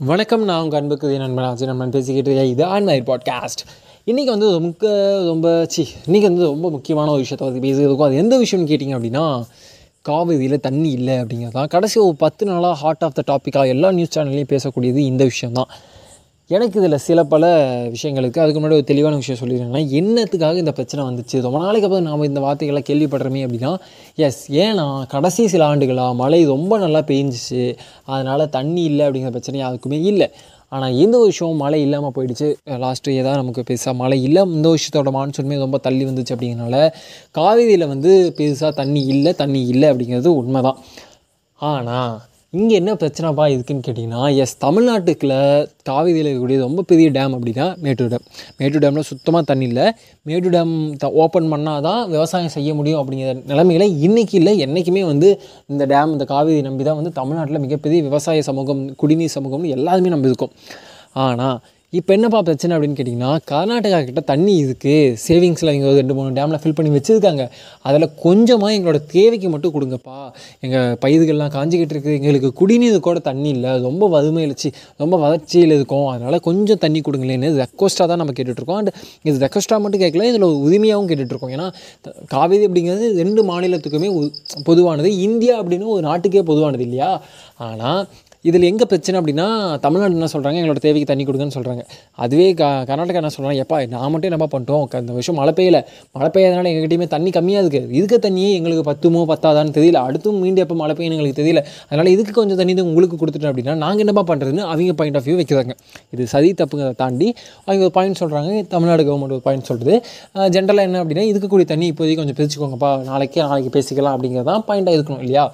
வணக்கம் நான் உங்கள் அன்புக்கு நண்பன் ஆச்சு நண்பன் பேசிக்கிட்டு இருக்கேன். இது ஆன்மயர் பாட்காஸ்ட் இன்றைக்கி வந்து ரொம்ப ரொம்ப சி இன்றைக்கி வந்து ரொம்ப முக்கியமான ஒரு விஷயத்தை பற்றி பேசுகிறதுக்கும் அது எந்த விஷயம்னு கேட்டிங்க அப்படின்னா காவிரியில் தண்ணி இல்லை அப்படிங்கிறது தான் கடைசி ஒரு பத்து நாளாக ஹார்ட் ஆஃப் த டாப்பிக்காக எல்லா நியூஸ் சேனல்லையும் பேசக்கூடியது இந்த விஷயம் தான் எனக்கு இதில் சில பல விஷயங்களுக்கு அதுக்கு முன்னாடி ஒரு தெளிவான விஷயம் சொல்லிடுறேன்னா என்னத்துக்காக இந்த பிரச்சனை வந்துச்சு? ரொம்ப நாளைக்கு அப்புறம் நாம் இந்த வார்த்தைகளை கேள்விப்படுறோமே அப்படின்னா எஸ் ஏன்னா கடைசி சில ஆண்டுகளாக மழை ரொம்ப நல்லா பெஞ்சிச்சு. அதனால் தண்ணி இல்லை அப்படிங்கிற பிரச்சனை யாருக்குமே இல்லை. ஆனால் இந்த வருஷம் மழை இல்லாமல் போயிடுச்சு. லாஸ்ட்டு ஏதாவது நமக்கு பெருசாக மழை இல்லை. இந்த வருஷத்தோட மான்சூனுமே ரொம்ப தள்ளி வந்துச்சு அப்படிங்கிறனால காவேரியில் வந்து பெருசாக தண்ணி இல்லை தண்ணி இல்லை அப்படிங்கிறது உண்மை தான் ஆனால் இங்கே என்ன பிரச்சனைப்பா இதுக்குன்னு கேட்டிங்கன்னா எஸ் தமிழ்நாட்டுக்குள்ள காவிரியில் இருக்கக்கூடிய ரொம்ப பெரிய டேம் அப்படின்னா மேட்டூர் டேம் மேட்டூர் டேமில் சுத்தமாக தண்ணி இல்லை. மேட்டூர் டேம் த ஓப்பன் பண்ணால் தான் விவசாயம் செய்ய முடியும் அப்படிங்கிற நிலைமையில் இன்றைக்கி இல்லை என்றைக்குமே வந்து இந்த டேம் இந்த காவிரி நம்பி தான் வந்து தமிழ்நாட்டில் மிகப்பெரிய விவசாய சமூகம் குடிநீர் சமூகம்னு எல்லாருமே நம்பி இருக்கும் ஆனால் இப்போ என்னப்பா பிரச்சனை அப்படின்னு கேட்டிங்கன்னா கர்நாடகா கிட்ட தண்ணி இருக்குது சேவிங்ஸில் இங்கே ஒரு ரெண்டு மூணு டேமில் ஃபில் பண்ணி வச்சுருக்காங்க. அதில் கொஞ்சமாக எங்களோட தேவைக்கு மட்டும் கொடுங்கப்பா. எங்கள் பயிர்கள்லாம் காஞ்சிக்கிட்டு இருக்குது எங்களுக்கு குடிநீர் கூட தண்ணி இல்லை. ரொம்ப வறுமையிலச்சு ரொம்ப வறட்சியில் இருக்கும். அதனால் கொஞ்சம் தண்ணி கொடுங்களேன்னு ரெக்வஸ்ட்டாக தான் நம்ம கேட்டுட்ருக்கோம். அண்ட் இது ரெக்வஸ்ட்டாக மட்டும் கேட்கல இதில் ஒரு உரிமையாகவும் கேட்டுட்ருக்கோம். ஏன்னா காவேரி அப்படிங்கிறது ரெண்டு மாநிலத்துக்குமே உ- பொதுவானது. இந்தியா அப்படின்னு ஒரு நாட்டுக்கே பொதுவானது இல்லையா? ஆனால் இதில் எங்கே பிரச்சனை அப்படின்னா தமிழ்நாடு என்ன சொல்கிறாங்க எங்களோட தேவைக்கு தண்ணி கொடுங்கன்னு சொல்கிறாங்க அதுவே க கர்நாடகா என்ன சொல்கிறாங்க எப்பா நான் மட்டும் என்னப்பா பண்ணிட்டோம்? இந்த வருஷம் மழை பெய்யல. மழை பெய்யாதனால எங்ககிட்டயுமே தண்ணி கம்மியாக இருக்குது இருக்க தண்ணியே எங்களுக்கு பத்துமோ பத்தாதான்னு தெரியல. அடுத்தும் மீண்டும் எப்போ மழை பெய்யும் எங்களுக்கு தெரியல. அதனால் இதுக்கு கொஞ்சம் தண்ணி தான் உங்களுக்கு கொடுத்துட்டோம் அப்படின்னா நாங்கள் என்னப்பா பண்ணுறதுன்னு அவங்க பாயிண்ட் ஆஃப் வியூ வைக்கிறாங்க. இது சதி தப்புங்கிறத தாண்டி அவங்க ஒரு பாயிண்ட் சொல்கிறாங்க தமிழ்நாடு கவர்மெண்ட் ஒரு பாயிண்ட் சொல்கிறது ஜென்ரலாக என்ன அப்படின்னா இதுக்கு கூடிய தண்ணி இப்போதைக்கு கொஞ்சம் பிரிச்சுக்கோங்கப்பா. நாளைக்கே நாளைக்கு பேசிக்கலாம் அப்படிங்கிறது தான் பாயிண்ட்டாக இருக்கணும் இல்லையா?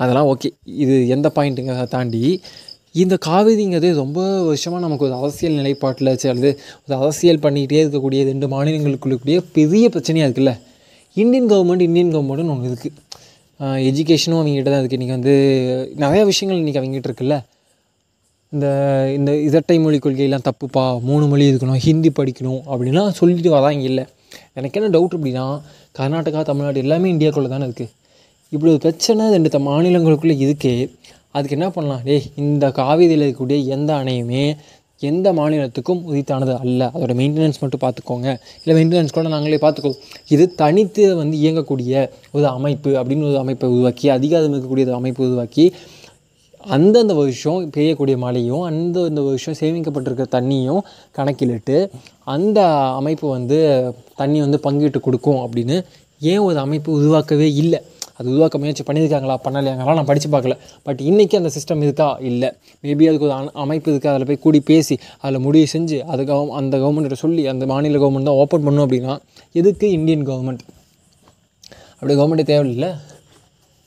அதெல்லாம் ஓகே. இது எந்த பாயிண்ட்டுங்க தாண்டி இந்த காவிரிங்கிறது ரொம்ப வருஷமாக நமக்கு ஒரு அரசியல் நிலைப்பாட்டில் அல்லது ஒரு அரசியல் பண்ணிக்கிட்டே இருக்கக்கூடிய ரெண்டு மாநிலங்களுக்குள்ளக்கூடிய பெரிய பிரச்சனையாக இருக்குல்ல. இந்தியன் கவர்மெண்ட் இந்தியன் கவர்மெண்ட்னு ஒன்று இருக்குது எஜுகேஷனும் அவங்ககிட்ட தான் இருக்குது இன்றைக்கி வந்து நிறையா விஷயங்கள் இன்றைக்கி அவங்ககிட்ட இருக்குல்ல. இந்த இந்த இரட்டை மொழி கொள்கையெல்லாம் தப்புப்பா மூணு மொழி இருக்கணும் ஹிந்தி படிக்கணும் அப்படின்லாம் சொல்லிட்டு வராங்க இல்லை. எனக்கு என்ன டவுட் அப்படின்னா கர்நாடகா தமிழ்நாடு எல்லாமே இந்தியாக்குள்ளே தானே இருக்குது இப்படி ஒரு பிரச்சனை ரெண்டு த- மாநிலங்களுக்குள்ளே இருக்கே அதுக்கு என்ன பண்ணலாம்? டேய் இந்த காவிரியில் இருக்கக்கூடிய எந்த அணையுமே எந்த மாநிலத்துக்கும் உதித்தானது அல்ல. அதோட மெயின்டெனன்ஸ் மட்டும் பார்த்துக்கோங்க. இல்லை மெயின்டெனன்ஸ் கூட நாங்களே பார்த்துக்கோ இது தனித்து வந்து இயங்கக்கூடிய ஒரு அமைப்பு அப்படின்னு ஒரு அமைப்பை உருவாக்கி அதிகாரம் இருக்கக்கூடிய ஒரு அமைப்பு உருவாக்கி அந்தந்த வருஷம் பெய்யக்கூடிய மழையும் அந்தந்த வருஷம் சேமிக்கப்பட்டிருக்கிற தண்ணியும் கணக்கிலிட்டு அந்த அமைப்பு வந்து தண்ணி வந்து பங்கிட்டு கொடுக்கும் அப்படின்னு ஏன் ஒரு அமைப்பு உருவாக்கவே இல்லை? அது உருவாக்க முயற்சி பண்ணியிருக்காங்களா பண்ணலையாங்களா நான் படித்து பார்க்கல. பட் இன்றைக்கி அந்த சிஸ்டம் இருக்கா? இல்லை. மேபி அதுக்கு ஒரு அமைப்பு இருக்குது அதில் போய் கூடி பேசி அதில் முடிவு செஞ்சு அது கவ அந்த கவர்மெண்ட்டை சொல்லி அந்த மாநில கவர்மெண்ட் தான் ஓப்பன் பண்ணும் அப்படின்னா எதுக்கு இந்தியன் கவர்மெண்ட் அப்படி கவர்மெண்ட்டே தேவையில்லை.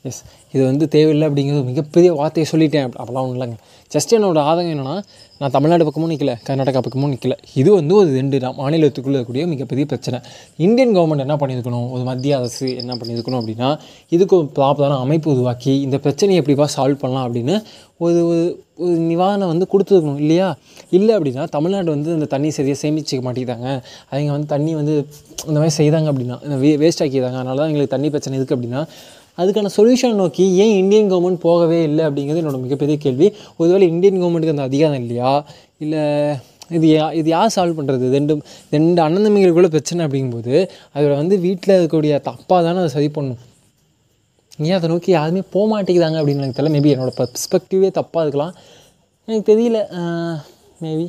எஸ் இது வந்து தேவையில்லை அப்படிங்கிறது மிகப்பெரிய வார்த்தையை சொல்லிட்டேன். அப்படிலாம் அப்போலாம் ஒன்றும் இல்லைங்க. ஜஸ்ட் என்னோட ஆதங்கம் என்னென்னா நான் தமிழ்நாடு பக்கமும் நிற்கல கர்நாடகா பக்கமும் நிற்கல இது வந்து ஒரு ரெண்டு மாநிலத்துக்குள்ளே இருக்கக்கூடிய மிகப்பெரிய பிரச்சனை. இந்தியன் கவர்மெண்ட் என்ன பண்ணியிருக்கணும்? ஒரு மத்திய அரசு என்ன பண்ணியிருக்கணும் அப்படின்னா இதுக்கு ஒரு ப்ராப்பரான அமைப்பு உருவாக்கி இந்த பிரச்சனையை எப்படிப்பா சால்வ் பண்ணலாம் அப்படின்னு ஒரு ஒரு- ஒரு நிவாரணம் வந்து கொடுத்துருக்கணும் இல்லையா? இல்லை அப்படின்னா தமிழ்நாடு வந்து இந்த தண்ணி சரியாக சேமிச்சிக்க மாட்டேங்கிறாங்க அவங்க வந்து தண்ணி வந்து இந்த மாதிரி செய்தாங்க அப்படின்னா வே வேஸ்ட் ஆக்கிடுறாங்க. அதனால தான் எங்களுக்கு தண்ணி பிரச்சனை இருக்குது அப்படின்னா அதுக்கான சொல்யூஷன் நோக்கி ஏன் இந்தியன் கவர்மெண்ட் போகவே இல்லை அப்படிங்கிறது என்னோட மிகப்பெரிய கேள்வி. ஒருவேளை இந்தியன் கவர்மெண்ட்டுக்கு அந்த அதிகாரம் இல்லையா? இல்லை இது யா இது யார் சால்வ் பண்ணுறது ரெண்டு ரெண்டு அண்ணன் தம்பிகளுக்குள்ள பிரச்சனை அப்படிங்கும்போது அதில் வந்து வீட்டில் இருக்கக்கூடிய தப்பாக தானே அதை சரி பண்ணும் ஏன் அதை நோக்கி யாருமே போக மாட்டேங்கிறாங்க அப்படின்னு எனக்கு தெரியல. மேபி என்னோட பர்ஸ்பெக்டிவே தப்பாக இருக்கலாம். எனக்கு தெரியல. மேபி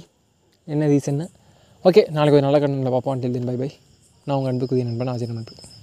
என்ன ரீசன்னு ஓகே நாளைக்கு ஒரு நல்ல கண்ணனில் பார்ப்போம். டில் தென் பை பை நான் உங்கள் அன்புக்குரிய நண்பன் ஆஜர் நண்பன்